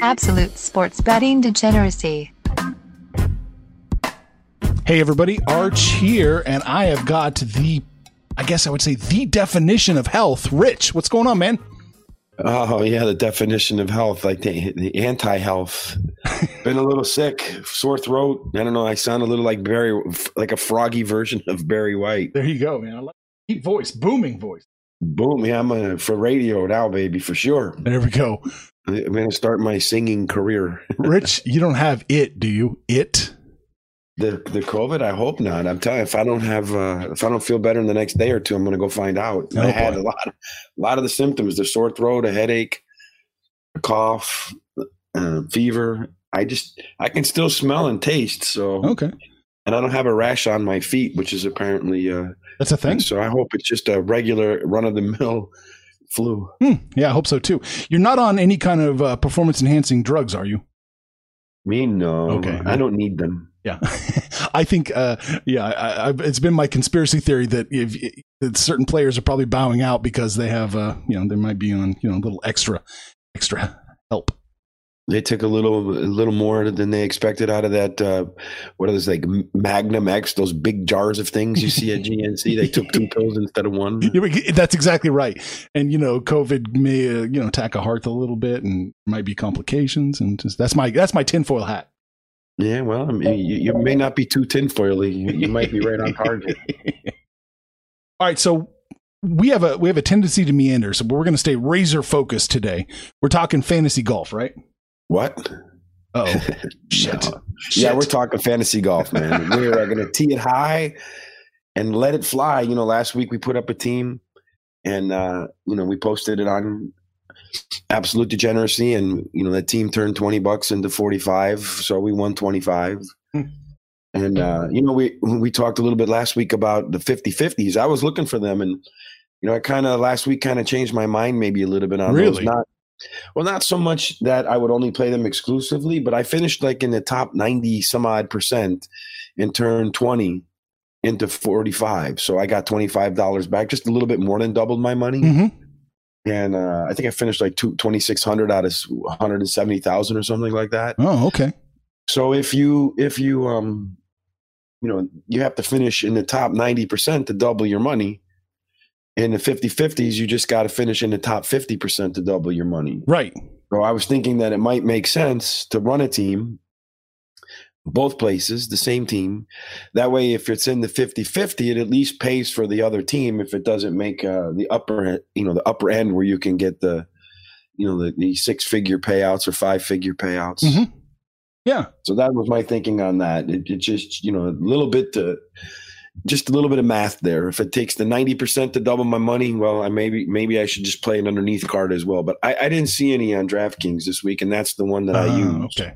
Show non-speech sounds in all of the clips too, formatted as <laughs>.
Absolute sports betting degeneracy. Hey, everybody, Arch here, and I have got the, I guess I would say, the definition of health. Rich, what's going on, man? Oh yeah, the definition of health, like the, the anti-health. <laughs> Been a little sick, sore throat. I don't know. I sound a little like Barry, like a froggy version of Barry White. There you go, man. I like deep voice, booming voice. Boom! Yeah, I'm a, for radio now, baby, for sure. There we go. I'm gonna start my singing career. <laughs> Rich, you don't have it, do you? It. The the COVID, I hope not. I'm telling you, if I don't have, uh, if I don't feel better in the next day or two, I'm going to go find out. Oh, I had a lot, of, a lot of the symptoms: the sore throat, a headache, a cough, uh, fever. I just, I can still smell and taste. So, Okay. and I don't have a rash on my feet, which is apparently, uh, That's a thing. so I hope it's just a regular run of the mill flu. Hmm. Yeah, I hope so too. You're not on any kind of uh, performance enhancing drugs, are you? Me, no, Okay. I don't need them. Yeah, <laughs> I think. Uh, yeah, I, I, it's been my conspiracy theory that if, that certain players are probably bowing out because they have, uh, you know, they might be on, you know, a little extra, extra help. They took a little, a little more than they expected out of that. Uh, what are those like Magnum X? Those big jars of things you see at GNC. They took two <laughs> pills instead of one. Yeah, That's exactly right. And you know, COVID may, uh, you know, attack a heart a little bit, and might be complications. And just that's my that's my tinfoil hat. Yeah, well, I mean, you, you may not be too tinfoily. You, you might be right on target. <laughs> All right, so we have a we have a tendency to meander, so we're going to stay razor focused today. We're talking fantasy golf, right? What? Oh, <laughs> shit. No. Yeah, we're talking fantasy golf, man. <laughs> We're going to tee it high and let it fly. You know, last week we put up a team, and uh, you know we posted it on Absolute Degeneracy, and you know that team turned twenty bucks into forty five, so we won twenty five. Hmm. And uh, you know, we we talked a little bit last week about the 50-50s. I was looking for them, and you know, I kind of last week kind of changed my mind maybe a little bit on Really? those. Not well, not so much that I would only play them exclusively, but I finished like in the top ninety some odd percent and turned twenty into forty five. So I got twenty five dollars back, just a little bit more than doubled my money. hmm And uh, I think I finished like two, 2,600 out of 170,000 or something like that. Oh, okay. So if you if you um you know you have to finish in the top 90% to double your money. In the 50-50s, you just got to finish in the top 50% to double your money. Right. So I was thinking that it might make sense to run a team both places, the same team. That way, if it's in the 50 50, it at least pays for the other team if it doesn't make uh, the upper, you know, the upper end where you can get the, you know, the, the six figure payouts or five figure payouts. Mhm. Yeah. So that was my thinking on that. It, it just, you know, a little bit to, just a little bit of math there. If it takes the 90% to double my money, well, I maybe, maybe I should just play an underneath card as well. But I, I didn't see any on DraftKings this week, and that's the one that I Ah, used. Okay.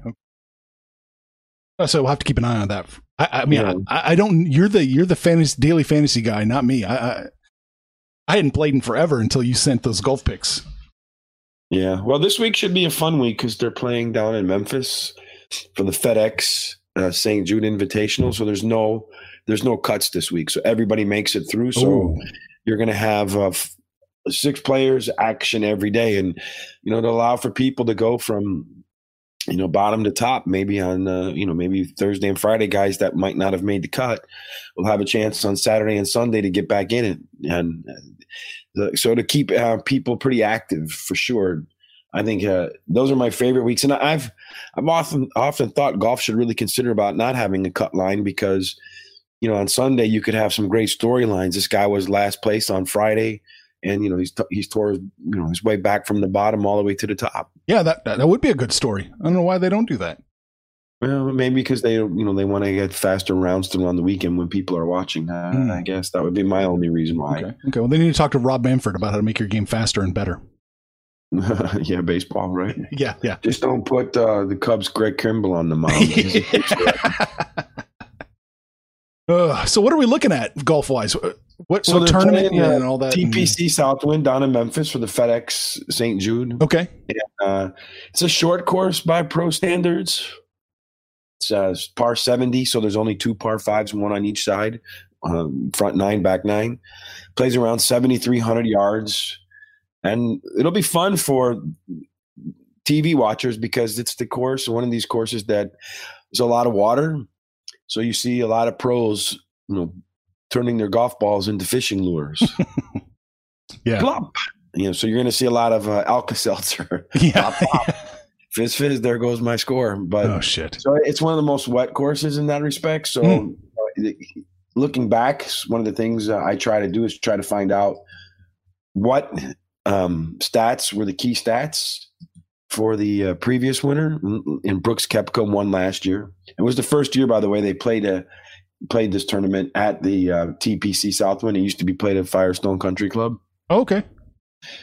Uh, So we'll have to keep an eye on that. I, I mean, Yeah. I, I don't. You're the you're the fantasy daily fantasy guy, not me. I, I I hadn't played in forever until you sent those golf picks. Yeah. Well, this week should be a fun week because they're playing down in Memphis for the FedEx uh, St. Jude Invitational. So there's no there's no cuts this week. So everybody makes it through. So Ooh. you're going to have uh, six players action every day, and you know to allow for people to go from you know bottom to top. Maybe on uh, you know maybe Thursday and Friday guys that might not have made the cut will have a chance on Saturday and Sunday to get back in it, and uh, the, so to keep uh, people pretty active for sure. I think uh, those are my favorite weeks, and I've I've often often thought golf should really consider about not having a cut line because you know on Sunday you could have some great storylines. This guy was last place on Friday, and you know he's t- he's tore you know his way back from the bottom all the way to the top. Yeah, that that would be a good story. I don't know why they don't do that. Well, maybe because they you know they want to get faster rounds to on the weekend when people are watching. Uh, Hmm. I guess that would be my only reason why. Okay. Okay. Well, they need to talk to Rob Manfred about how to make your game faster and better. <laughs> <laughs> yeah, baseball, right? <laughs> Yeah. Yeah. Just don't put uh, the Cubs' Craig Kimbrel on the mound. Uh, so what are we looking at golf wise? What, So what tournament playing, uh, and all that? TPC Southwind down in Memphis for the FedEx St. Jude. Okay. Uh, it's a short course by pro standards. It's uh, par 70, so there's only two par fives, one on each side, um, front nine, back nine. Plays around 7,300 yards. And it'll be fun for TV watchers because it's the course, one of these courses that there's a lot of water. So you see a lot of pros, you know, turning their golf balls into fishing lures. <laughs> Yeah. Plop. You know, so you're going to see a lot of uh, Alka Seltzer. <laughs> Yeah. fizz fizz, there goes my score. But oh shit. so it's one of the most wet courses in that respect. So Hmm. uh, looking back, one of the things uh, I try to do is try to find out what um, stats were the key stats for the uh, previous winner. And Brooks Koepka won last year. It was the first year, by the way, they played a played this tournament at the uh, TPC Southwind. It used to be played at Firestone Country Club. Okay.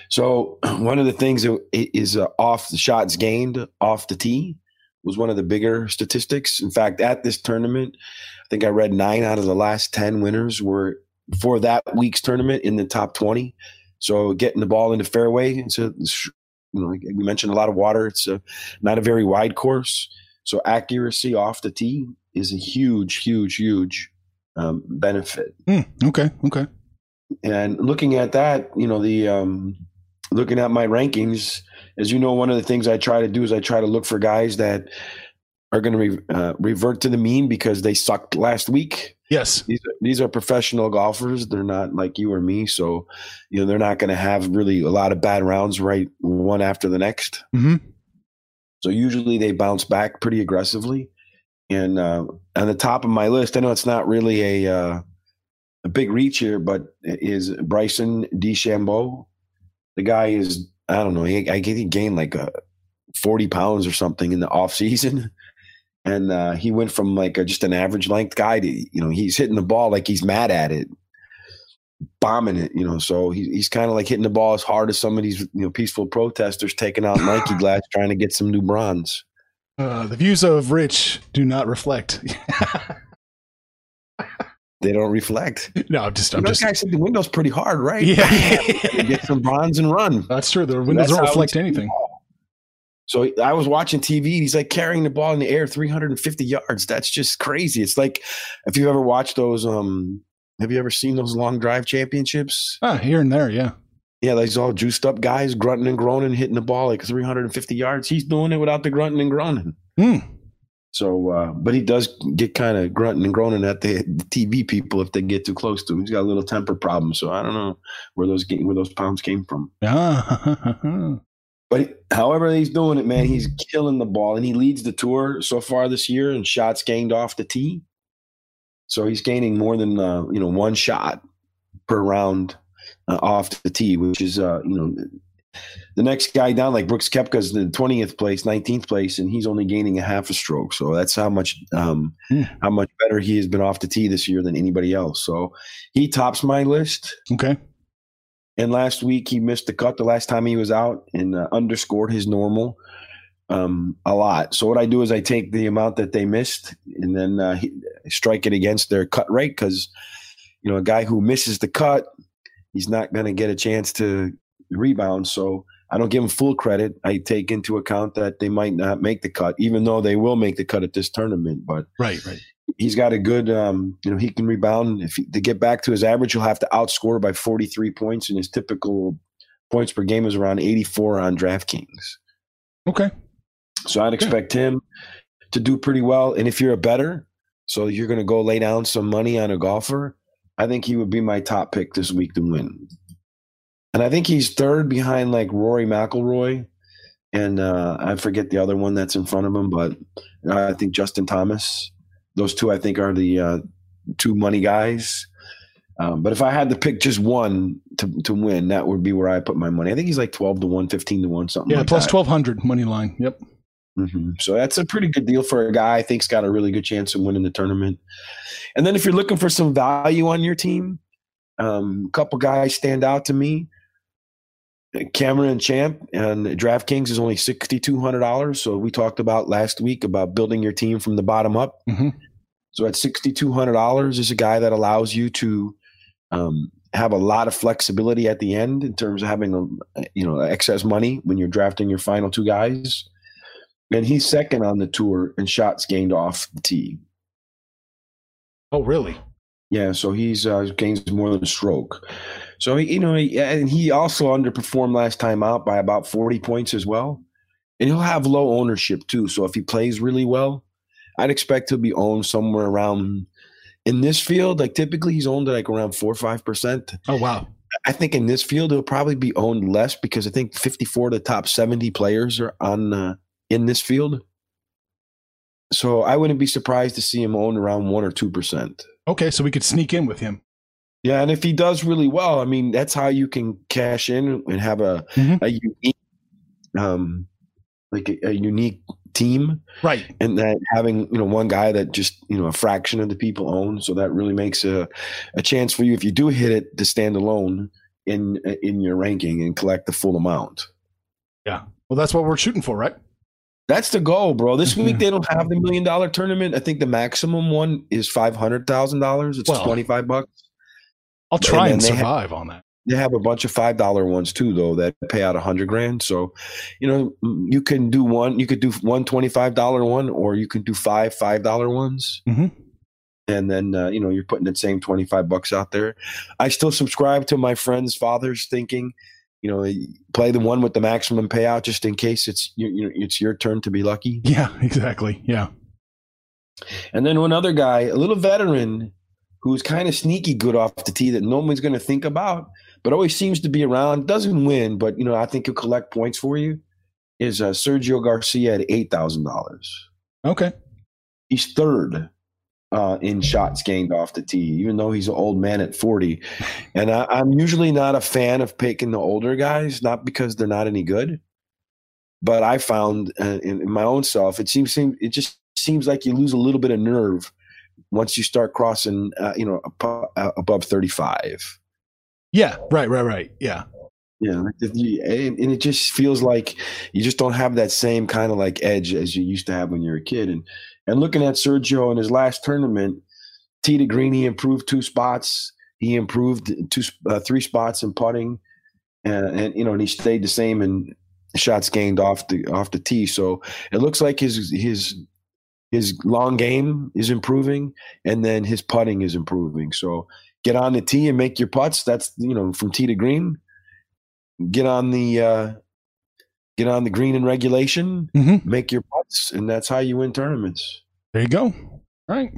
So <clears throat> one of the things that is uh, off the shots gained off the tee was one of the bigger statistics. In fact, at this tournament, I think I read nine out of the last ten winners were for that week's tournament in the top twenty. So getting the ball into fairway, it's a you know we mentioned a lot of water. It's a, not a very wide course, so accuracy off the tee is a huge, huge, huge um, benefit Hmm. Okay. Okay. and looking at that you know the um looking at my rankings as you know one of the things i try to do is i try to look for guys that are going to re- uh, revert to the mean because they sucked last week Yes. these are, these are professional golfers they're not like you or me so you know they're not going to have really a lot of bad rounds right one after the next hmm so usually they bounce back pretty aggressively. And uh, on the top of my list, I know it's not really a uh, a big reach here, but is Bryson DeChambeau. The guy is I don't know. He, I think he gained like a forty pounds or something in the off season, <laughs> and uh, he went from like a, just an average length guy to you know he's hitting the ball like he's mad at it, bombing it. You know, so he, he's kind of like hitting the ball as hard as some of these you know peaceful protesters taking out Nike glass <laughs> trying to get some new bronze. Uh, the views of Rich do not reflect. <laughs> They don't reflect. no, I'm just. I'm You know, just. guy said the window's pretty hard, right? Yeah. <laughs> get some bronze and run. That's true. The windows That's don't reflect anything. So I was watching TV. He's like carrying the ball in the air 350 yards. That's just crazy. It's like if you've ever watched those. Um, have you ever seen those long drive championships? Ah, here and there. Yeah. Yeah, these all juiced up guys grunting and groaning, hitting the ball like 350 yards. He's doing it without the grunting and groaning. Hmm. So, uh, but he does get kind of grunting and groaning at the, the TV people if they get too close to him. He's got a little temper problem. So I don't know where those where those pounds came from. Ah. <laughs> But however he's doing it, man, he's killing the ball, and he leads the tour so far this year in shots gained off the tee. So he's gaining more than uh, you know one shot per round uh, off the tee, which is uh, you know the next guy down like Brooks Koepka's in twentieth place, nineteenth place, and he's only gaining a half a stroke. So that's how much um, Hmm. how much better he has been off the tee this year than anybody else. So he tops my list. okay. And last week he missed the cut the last time he was out and uh, underscored his normal um, a lot. So what I do is I take the amount that they missed and then uh, strike it against their cut rate because you know a guy who misses the cut, he's not going to get a chance to rebound. So I don't give him full credit. I take into account that they might not make the cut, even though they will make the cut at this tournament. But Right. Right. He's got a good um, you know he can rebound. If he, to get back to his average he'll have to outscore by 43 points and his typical points per game is around 84 on draftkings. Okay. so i'd expect him to do pretty well. And if you're a better so you're going to go lay down some money on a golfer i think he would be my top pick this week to win. And i think he's third behind like rory mcilroy and uh, I forget the other one that's in front of him, but uh, I think Justin Thomas. Those two, I think, are the uh, two money guys. Um, but if I had to pick just one to, to win, that would be where I put my money. I think he's like 12 to 1, 15 to 1, something Yeah, like plus that. 1200 money line. Yep. hmm So that's a pretty good deal for a guy I think's got a really good chance of winning the tournament. And then if you're looking for some value on your team, um, a couple guys stand out to me. Cameron Champ and DraftKings is only sixty two hundred dollars. So we talked about last week about building your team from the bottom up. Mhm. So at sixty two hundred dollars is a guy that allows you to um, have a lot of flexibility at the end in terms of having a, you know excess money when you're drafting your final two guys. And he's second on the tour in shots gained off the tee. Oh, really? Yeah, so he's uh, gains more than a stroke. So he, you know, he, and he also underperformed last time out by about forty points as well. And he'll have low ownership too. So if he plays really well, I'd expect he'll be owned somewhere around in this field. Like typically, he's owned at like around four or five percent. Oh, wow. I think in this field he'll probably be owned less because I think fifty-four of the top seventy players are on uh, in this field. So I wouldn't be surprised to see him own around one or two percent. Okay, so we could sneak in with him. Yeah, and if he does really well, I mean, that's how you can cash in and have a Mhm. a unique, um, like a, a unique team, Right. and that having you know one guy that just you know a fraction of the people own, so that really makes a a chance for you if you do hit it to stand alone in in your ranking and collect the full amount. Yeah, well, that's what we're shooting for, right? That's the goal, bro. This week they don't have the million dollar tournament. I think the maximum one is five hundred thousand dollars. It's Well, twenty five bucks. I'll try And and, then they ha- survive on that. They have a bunch of five dollar ones too, though that pay out a hundred grand. So, you know, you can do one. You could do one twenty five dollar one, or you can do five five dollar ones, Mhm. and then uh, you know you're putting the same twenty five bucks out there. I still subscribe to my friend's father's thinking. You know, play the one with the maximum payout just in case it's you, you know, it's your turn to be lucky. Yeah, <laughs> exactly. Yeah. And then one other guy, a little veteran, who's kind of sneaky good off the tee that no one's going to think about, but always seems to be around. Doesn't win, but you know I think he'll collect points for you. Is uh, Sergio Garcia at eight thousand dollars? Okay. He's third uh, in shots gained off the tee, even though he's an old man at forty. And I, I'm usually not a fan of picking the older guys, not because they're not any good, but I found uh, in, in my own self, it seems seem it just seems like you lose a little bit of nerve once you start crossing, uh, you know, abo- uh, above 35. Yeah. Right. Right. Right. Yeah. Yeah, like the- you- and and it just feels like you just don't have that same kind of like edge as you used to have when you were a kid. And and looking at Sergio in his last tournament, tee to green, he improved two spots. He improved two, uh, three spots in putting, and, and you know, and he stayed the same in shots gained off the off the tee. So it looks like his his his long game is improving, and then his putting is improving. So get on the tee and make your putts. That's you know from tee to green. Get on the uh, get on the green in regulation. hmm Make your putts, and that's how you win tournaments. There you go. All right.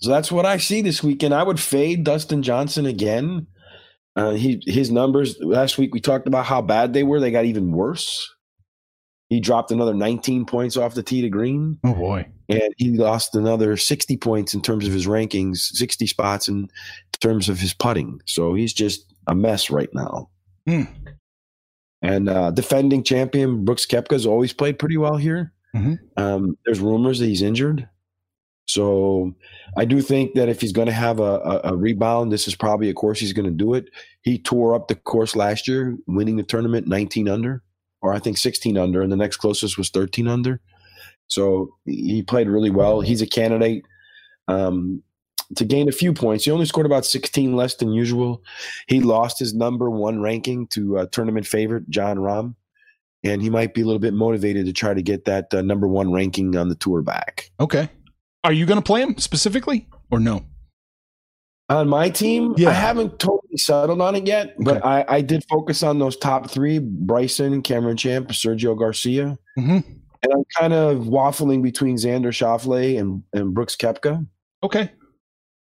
So that's what I see this weekend. I would fade Dustin Johnson again. Uh, he his numbers last week we talked about how bad they were. They got even worse. He dropped another 19 points off the tee to green, Oh boy. and he lost another 60 points in terms of his rankings, 60 spots in terms of his putting. So he's just a mess right now. Hmm. And uh, defending champion Brooks Koepka's always played pretty well here. Mhm. Um, there's rumors that he's injured. So I do think that if he's going to have a, a, a rebound, this is probably a course he's going to do it. He tore up the course last year, winning the tournament 19 under, or I think 16 under, and the next closest was 13 under. So he played really well. He's a candidate um, to gain a few points. He only scored about 16 less than usual. He lost his number one ranking to uh, tournament favorite Jon Rahm, and he might be a little bit motivated to try to get that uh, number one ranking on the tour back. Okay. Are you going to play him specifically or no? On my team, Yeah. I haven't totally settled on it yet, but I, I did focus on those top three Bryson, Cameron Champ, Sergio Garcia. hmm And I'm kind of waffling between Xander Schauffele and, and Brooks Koepka. Okay.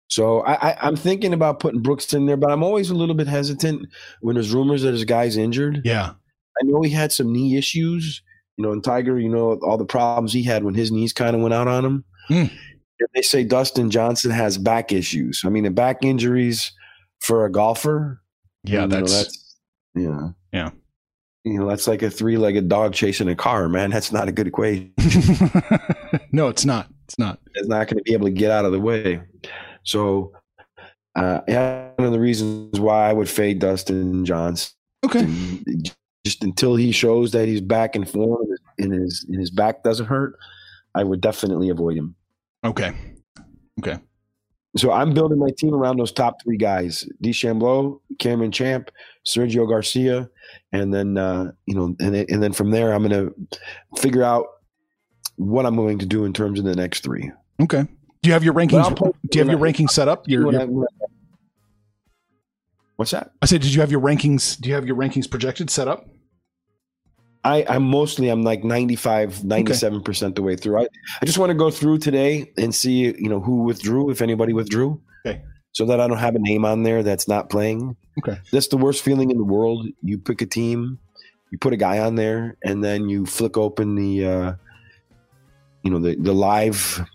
So I, I, I'm thinking about putting Brooks in there, but I'm always a little bit hesitant when there's rumors that his guy's injured. Yeah. I know he had some knee issues. You know, and Tiger, you know, all the problems he had when his knees kind of went out on him. Mm. They say Dustin Johnson has back issues. I mean, the back injuries for a golfer. Yeah, you know, that's, that's yeah, Yeah. You know, that's like a three-legged dog chasing a car, man. That's not a good equation. <laughs> no, it's not. It's not. It's not going to be able to get out of the way. So, uh, yeah, one of the reasons why I would fade Dustin Johnson Okay. just until he shows that he's back in form and his and his back doesn't hurt, I would definitely avoid him. Okay. Okay. So I'm building my team around those top three guys: DeChambeau, Cameron Champ, Sergio Garcia, and then uh, you know, and and then from there, I'm going to figure out what I'm going to do in terms of the next three. Okay. Do you have your rankings? Do you have your rankings set up? Your, your- I- when I- What's that? I said, did you have your rankings? Do you have your rankings projected set up? I, I'm mostly I'm like 95, 97 percent the way through. I, I just want to go through today and see you know who withdrew, if anybody withdrew, Okay. so that I don't have a name on there that's not playing. Okay. That's the worst feeling in the world. You pick a team, you put a guy on there, and then you flick open the uh, you know the the live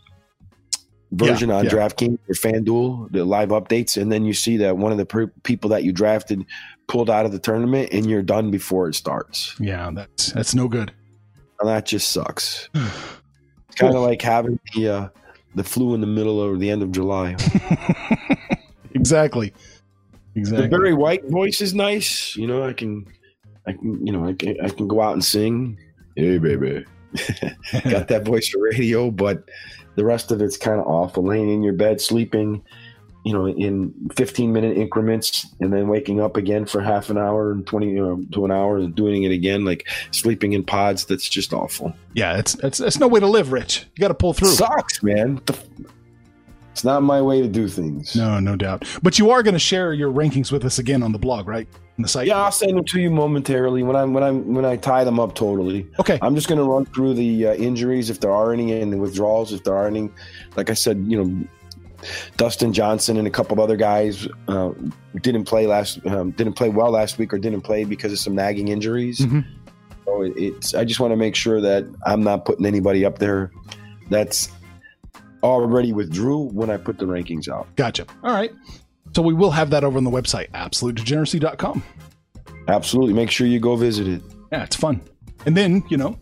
version Yeah, on yeah. DraftKings or FanDuel, the live updates, and then you see that one of the per- people that you drafted pulled out of the tournament, and you're done before it starts. Yeah, that's that's no good. And that just sucks. <sighs> It's kind of like having the uh, the flu in the middle or the end of July. exactly. <laughs> Exactly. The. Barry White voice is nice. You know, I can, I can, you know, I can, I can go out and sing. Hey, baby, <laughs> got that voice for radio, but the rest of it's kind of awful. Laying in your bed, sleeping, you know, in 15 minute increments, and then waking up again for half an hour and 20 you know, to an hour, and doing it again, like sleeping in pods. That's just awful. yeah, it's it's it's no way to live, Rich. You got to pull through. Sucks, man. What the It's not my way to do things. No, no doubt. But you are going to share your rankings with us again on the blog, right? On the site. Yeah, I'll send them to you momentarily when I when I when I tie them up totally. Okay. I'm just going to run through the uh, injuries if there are any and the withdrawals if there are any. Like I said, you know, Dustin Johnson and a couple of other guys uh, didn't play last um, didn't play well last week or didn't play because of some nagging injuries. Mhm. So it, it's I just want to make sure that I'm not putting anybody up there that's already withdrew when I put the rankings out. Gotcha. All right. So we will have that over on the website, absolutedegeneracy.com. Absolutely, make sure you go visit it. Yeah, it's fun. And then, you know,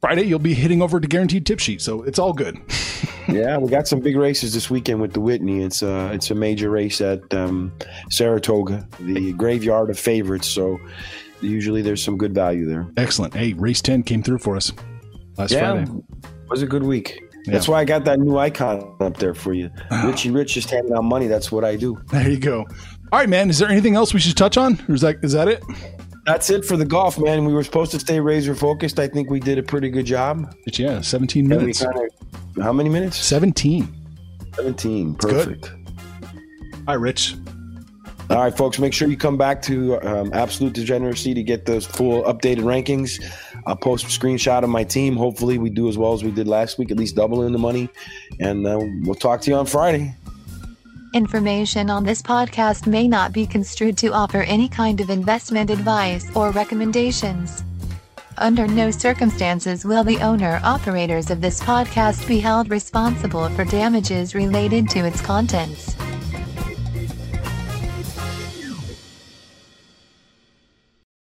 Friday you'll be hitting over to Guaranteed Tip Sheet, so it's all good. <laughs> yeah, we got some big races this weekend with the Whitney. It's uh it's a major race at um, Saratoga, the graveyard of favorites. So usually there's some good value there. Excellent. Hey, race 10 came through for us last yeah, Friday. Was a good week. Yeah. That's why I got that new icon up there for you. Richie Rich just handing out money. That's what I do. There you go. All right, man. Is there anything else we should touch on? Or is that is that it? That's it for the golf, man. We were supposed to stay razor focused. I think we did a pretty good job. But yeah, 17 minutes. kinda- how many minutes? 17. 17. good. Perfect. Hi, Rich. All right, folks, make sure you come back to um, Absolute Degeneracy to get those full updated rankings. I'll post a screenshot of my team. Hopefully, we do as well as we did last week, at least doubling the money. And uh, we'll talk to you on Friday. Information on this podcast may not be construed to offer any kind of investment advice or recommendations. Under no circumstances will the owner operators of this podcast be held responsible for damages related to its contents.